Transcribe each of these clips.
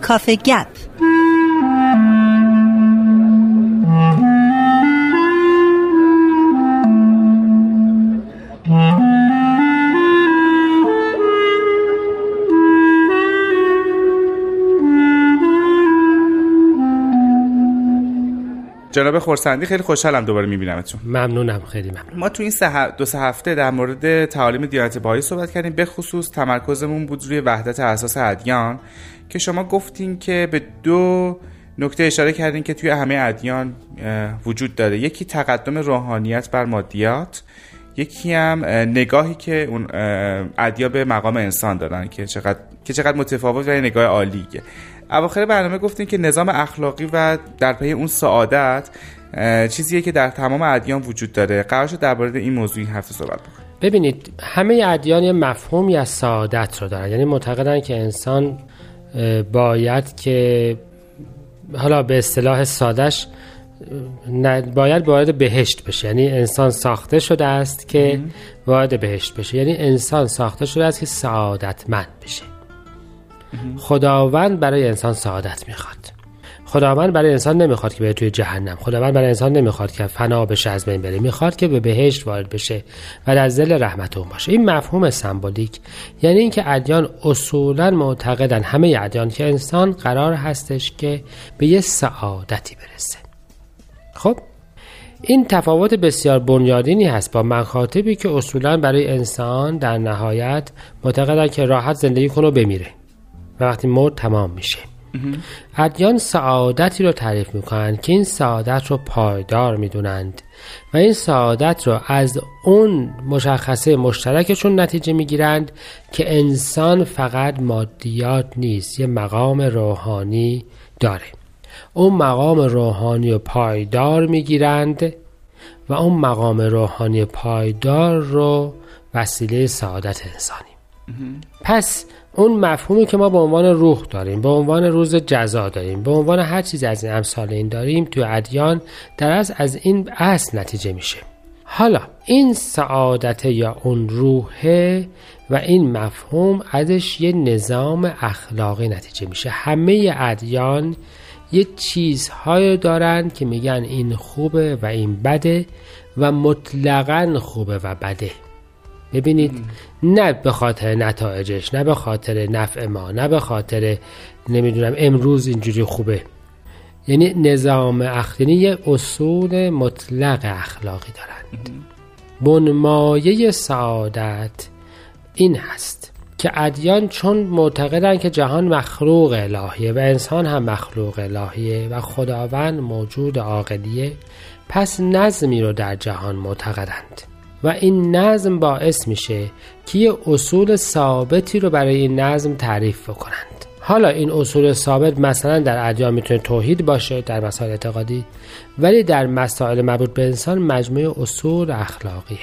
Cafe Gap. جناب خورسندی خیلی خوشحالم دوباره میبینمتون. ممنونم خیلی ممنون. ما تو این سه دو سه هفته در مورد تعالیم دیانت بهایی صحبت کردیم به خصوص تمرکزمون بود روی وحدت اساس ادیان که شما گفتین که به دو نکته اشاره کردین که توی همه ادیان وجود داره. یکی تقدم روحانیت بر مادیات یکی هم نگاهی که اون ادیا به مقام انسان دارن که چقدر که چقدر متفاوت و نگاه عالیه. اواخر برنامه گفتیم که نظام اخلاقی و در پی اون سعادت چیزیه که در تمام ادیان وجود داره. قرار شد درباره این موضوع این هفته صحبت بکنیم. ببینید همه ادیان یه مفهومی از سعادت رو دارن. یعنی معتقدن که انسان باید که حالا به اصطلاح سادش باید وارد بهشت بشه. یعنی انسان ساخته شده است که وارد بهشت بشه. یعنی انسان ساخته شده است که سعادتمند بشه. خداوند برای انسان سعادت می‌خواد. خداوند برای انسان نمی‌خواد که بره توی جهنم. خداوند برای انسان نمی‌خواد که فنا بشه از بین بره. می‌خواد که به بهشت وارد بشه و در زل رحمت اون باشه. این مفهوم سمبولیک یعنی اینکه ادیان اصولا معتقدن همه ادیان که انسان قرار هستش که به یه سعادتی برسه. خب؟ این تفاوت بسیار بنیادینی هست با مخاطبی که اصولا برای انسان در نهایت معتقدن که راحت زندگی کنه و بمیره. و وقتی مرد تمام میشه. ادیان سعادتی رو تعریف می‌کنن که این سعادت رو پایدار می‌دونند و این سعادت رو از اون مشخصه مشترکشون نتیجه می‌گیرند که انسان فقط مادیات نیست یه مقام روحانی داره. اون مقام روحانی و پایدار می‌گیرند و اون مقام روحانی پایدار رو وسیله سعادت انسانی. پس اون مفهومی که ما به عنوان روح داریم به عنوان روز جزا داریم به عنوان هر چیز از این امثال این داریم تو ادیان در از از این اصل نتیجه میشه. حالا این سعادت یا اون روحه و این مفهوم ازش یه نظام اخلاقی نتیجه میشه. همه ادیان یه چیزهایی دارن که میگن این خوبه و این بده و مطلقا خوبه و بده. ببینید نه به خاطر نتایجش نه به خاطر نفع ما نه به خاطر نمی‌دونم امروز اینجوری خوبه. یعنی نظام اخلاقی یعنی یه اصول مطلق اخلاقی دارند. بنمایه سعادت این هست که ادیان چون معتقدن که جهان مخلوق الهیه و انسان هم مخلوق الهیه و خداوند موجود عاقلیه پس نظمی رو در جهان معتقدند. و این نظم باعث میشه که یه اصول ثابتی رو برای این نظم تعریف بکنند. حالا این اصول ثابت مثلا در ادیان می‌تونه توحید باشه در مسائل اعتقادی ولی در مسائل مربوط به انسان مجموعه اصول اخلاقیه.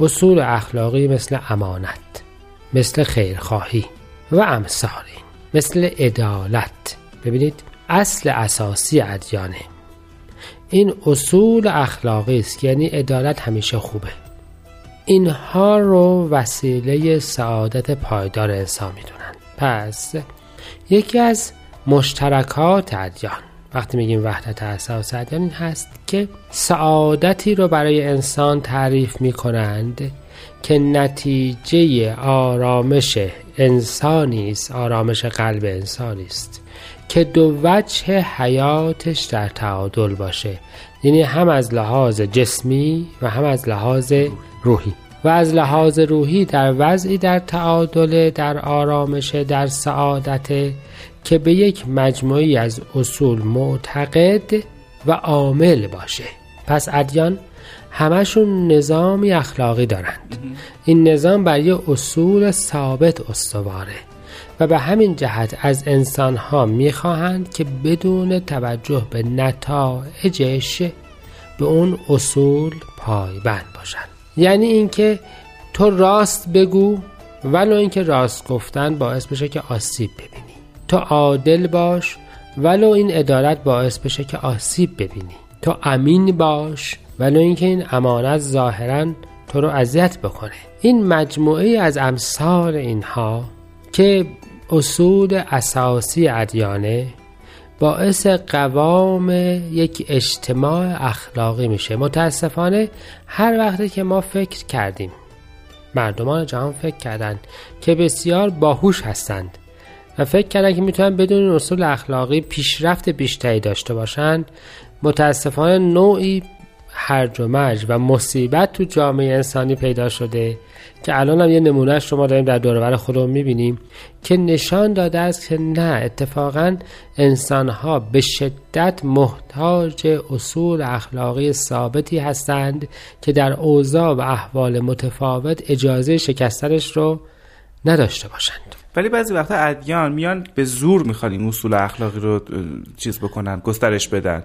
اصول اخلاقی مثل امانت مثل خیرخواهی و امثال مثل عدالت. ببینید اصل اساسی ادیانه. این اصول اخلاقی است یعنی عدالت همیشه خوبه. اینها رو وسیله سعادت پایدار انسان می‌دونن. پس یکی از مشترکات ادیان وقتی میگیم وحدت اساس ادیان این هست که سعادتی رو برای انسان تعریف می‌کنند که نتیجه آرامش انسانی است آرامش قلب انسانی است. که دو وجه حیاتش در تعادل باشه. یعنی هم از لحاظ جسمی و هم از لحاظ روحی. و از لحاظ روحی در وضعی در تعادل در آرامش در سعادت که به یک مجموعی از اصول معتقد و عامل باشه. پس ادیان همشون نظامی اخلاقی دارند. این نظام بر یه اصول ثابت استواره. و به همین جهت از انسان ها می‌خواهند که بدون توجه به نتایجش به اون اصول پایبند باشند. یعنی اینکه تو راست بگو ولو اینکه راست گفتن باعث بشه که آسیب ببینی. تو عادل باش ولو این ادارت باعث بشه که آسیب ببینی. تو امین باش ولی اینکه این امانت ظاهرا تو رو اذیت بکنه. این مجموعه از امثال اینها که اصول اساسی ادیانه باعث قوام یک اجتماع اخلاقی میشه. متاسفانه هر وقتی که ما فکر کردیم مردمان جهان فکر کردند که بسیار باهوش هستند و فکر کردن که می‌تونن بدون اصول اخلاقی پیشرفت بیشتری داشته باشند متاسفانه نوعی هرج و مرج و مصیبت تو جامعه انسانی پیدا شده که الان هم یه نمونهش رو ما داریم در دورور خودمون می‌بینیم که نشان داده است که نه اتفاقا انسانها به شدت محتاج اصول اخلاقی ثابتی هستند که در اوضاع و احوال متفاوت اجازه شکستنش رو نداشته باشند. ولی بعضی وقتا ادیان میان به زور می‌خوان این اصول اخلاقی رو چیز بکنن گسترش بدن.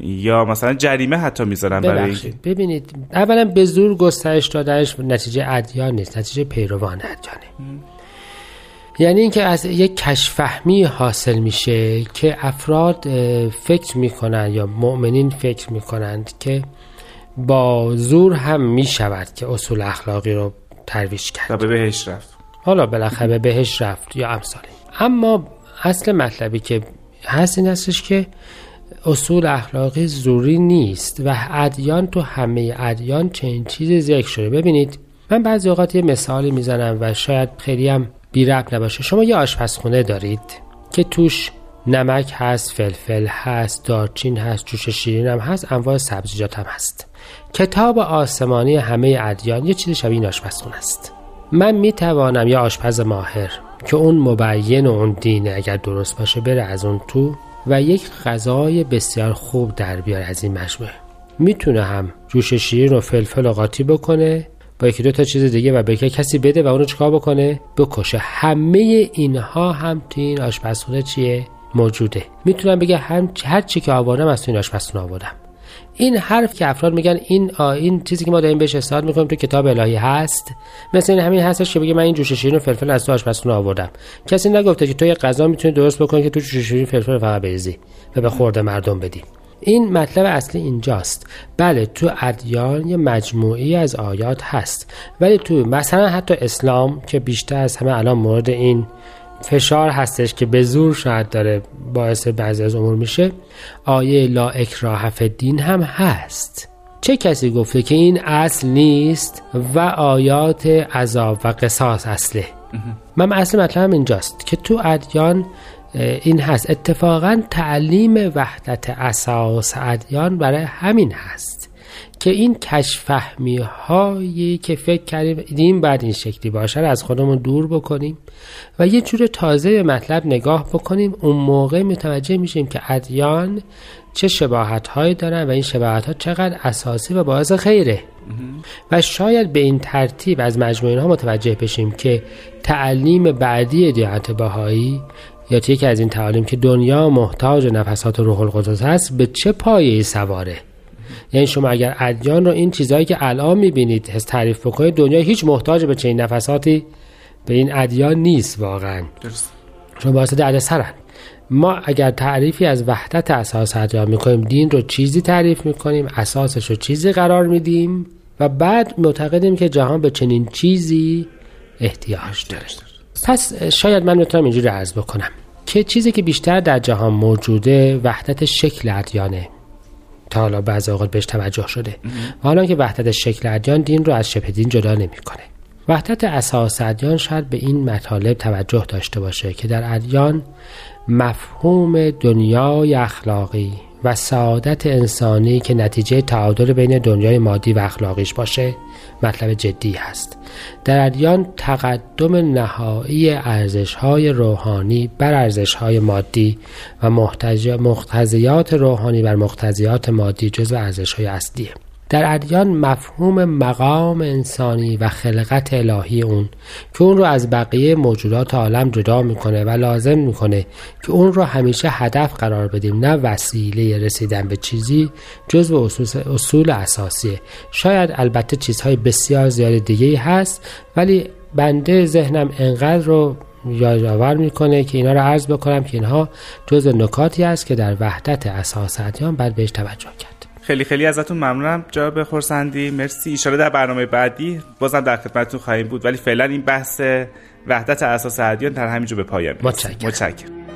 یا مثلا جریمه حتی می‌ذارن برای ببینید اولا به زور گسترش دادنش نتیجه ادیان نیست نتیجه پیروان ادیانه. یعنی اینکه از یک کشفهمی حاصل میشه که افراد فکر می‌کنن یا مؤمنین فکر می‌کنند که با زور هم می‌شود که اصول اخلاقی رو ترویج کرد. و به بهش رفت. حالا بالاخره به بهش رفت یا امثاله اما اصل مطلبی که هست این هستش که اصول اخلاقی زوری نیست و ادیان تو همه ادیان چنین چیزی ذکر شده. ببینید من بعضی اوقات یه مثالی می‌زنم و شاید خیلی هم بی ربط نباشه. شما یه آشپزخونه دارید که توش نمک هست فلفل هست دارچین هست جوش شیرین هم هست انواع سبزیجات هم هست. کتاب آسمانی همه ادیان یه چیز شبیه این آشپزخونه است. من می‌توانم یه آشپز ماهر که اون مبین و اون دینه اگر درست باشه بره از اون تو و یک غذای بسیار خوب در بیاره از این مجموعه. می‌تونه هم جوش شیرین و فلفل و قاطی بکنه با یکی دو تا چیز دیگه و به کسی بده و اونو چیکار بکنه؟ بکشه. همه اینها هم تو این آشپزخونه چیه؟ موجوده. می‌تونم بگه هم هر چی که آوردم از تو این آشپزخونه آوردم. این حرف که افراد میگن این این چیزی که ما داریم بهش استناد می‌کنیم تو کتاب الهی هست. مثل این همین هستش که بگه من این جوش شیرین و فلفل از تو آشپزخونه آوردم. کسی نگفته که تو یه غذا می‌تونی درست بکنی که تو جوش شیرین فلفل فقط بریزی و به خورده مردم بدی. این مطلب اصلی اینجاست. بله تو ادیان یه مجموعی از آیات هست. ولی تو مثلا حتی اسلام که بیشتر از همه الان مورد این فشار هستش که به زور شاید داره باعث بعضی از امور میشه. آیه لا اکراه دین هم هست. چه کسی گفته که این اصل نیست و آیات عذاب و قصاص اصله؟ من اصل مطلبم اینجاست که تو ادیان این هست. اتفاقا تعلیم وحدت اساس ادیان برای همین هست. که این کشفهمی هایی که فکر کردیم بعد این شکلی باشه از خودمون دور بکنیم و یه جور تازه به مطلب نگاه بکنیم. اون موقع متوجه میشیم که ادیان چه شباهت هایی دارن و این شباهت ها چقدر اساسی و باعث خیره. و شاید به این ترتیب از مجموعه ها متوجه بشیم که تعلیم بعدی دیانت باهایی یا یکی از این تعالیم که دنیا محتاج نفسات روح القدس هست به چه پایه سواره؟ یعنی شما اگر ادیان رو این چیزهایی که الان می‌بینید حس تعریف بکنید دنیا هیچ محتاج به چنین نفساتی به این ادیان نیست واقعا. درست. شما باعث درد سرن. ما اگر تعریفی از وحدت اساس ادیان می‌کنیم دین رو چیزی تعریف می‌کنیم اساسش رو چیزی قرار میدیم و بعد معتقدیم که جهان به چنین چیزی احتیاج داره. پس شاید من می‌تونم اینجوری عرض بکنم که چیزی که بیشتر در جهان موجوده وحدت شکل ادیانه. تا حالا بعض اوقات بهش توجه شده. و حالا که وحدت شکل ادیان دین رو از شبه دین جدا نمی‌کنه. وحدت اساس ادیان شاید به این مطالب توجه داشته باشه که در ادیان مفهوم دنیای اخلاقی و سعادت انسانی که نتیجه تعادل بین دنیای مادی و اخلاقیش باشه مطلب جدی هست. در ادیان تقدم نهایی ارزش های روحانی بر ارزش های مادی و مقتضیات روحانی بر مقتضیات مادی جزو ارزش های اصلیه. در ادیان مفهوم مقام انسانی و خلقت الهی اون که اون رو از بقیه موجودات عالم جدا می‌کنه و لازم می‌کنه که اون رو همیشه هدف قرار بدیم نه وسیله رسیدن به چیزی جزو اصول, اساسیه. شاید البته چیزهای بسیار زیاد دیگه هست ولی بنده ذهنم انقدر رو یادآور می‌کنه که اینا رو عرض بکنم که اینها جز نکاتی است که در وحدت اساس ادیان باید بهش توجه کرد. خیلی خیلی ازتون ممنونم. جواب خورسندی. مرسی. ایشالا در برنامه بعدی. بازم در خدمتتون خواهیم بود. ولی فعلا این بحث وحدت اساس ادیان در همینجا به پایان متشکرم. متشکرم.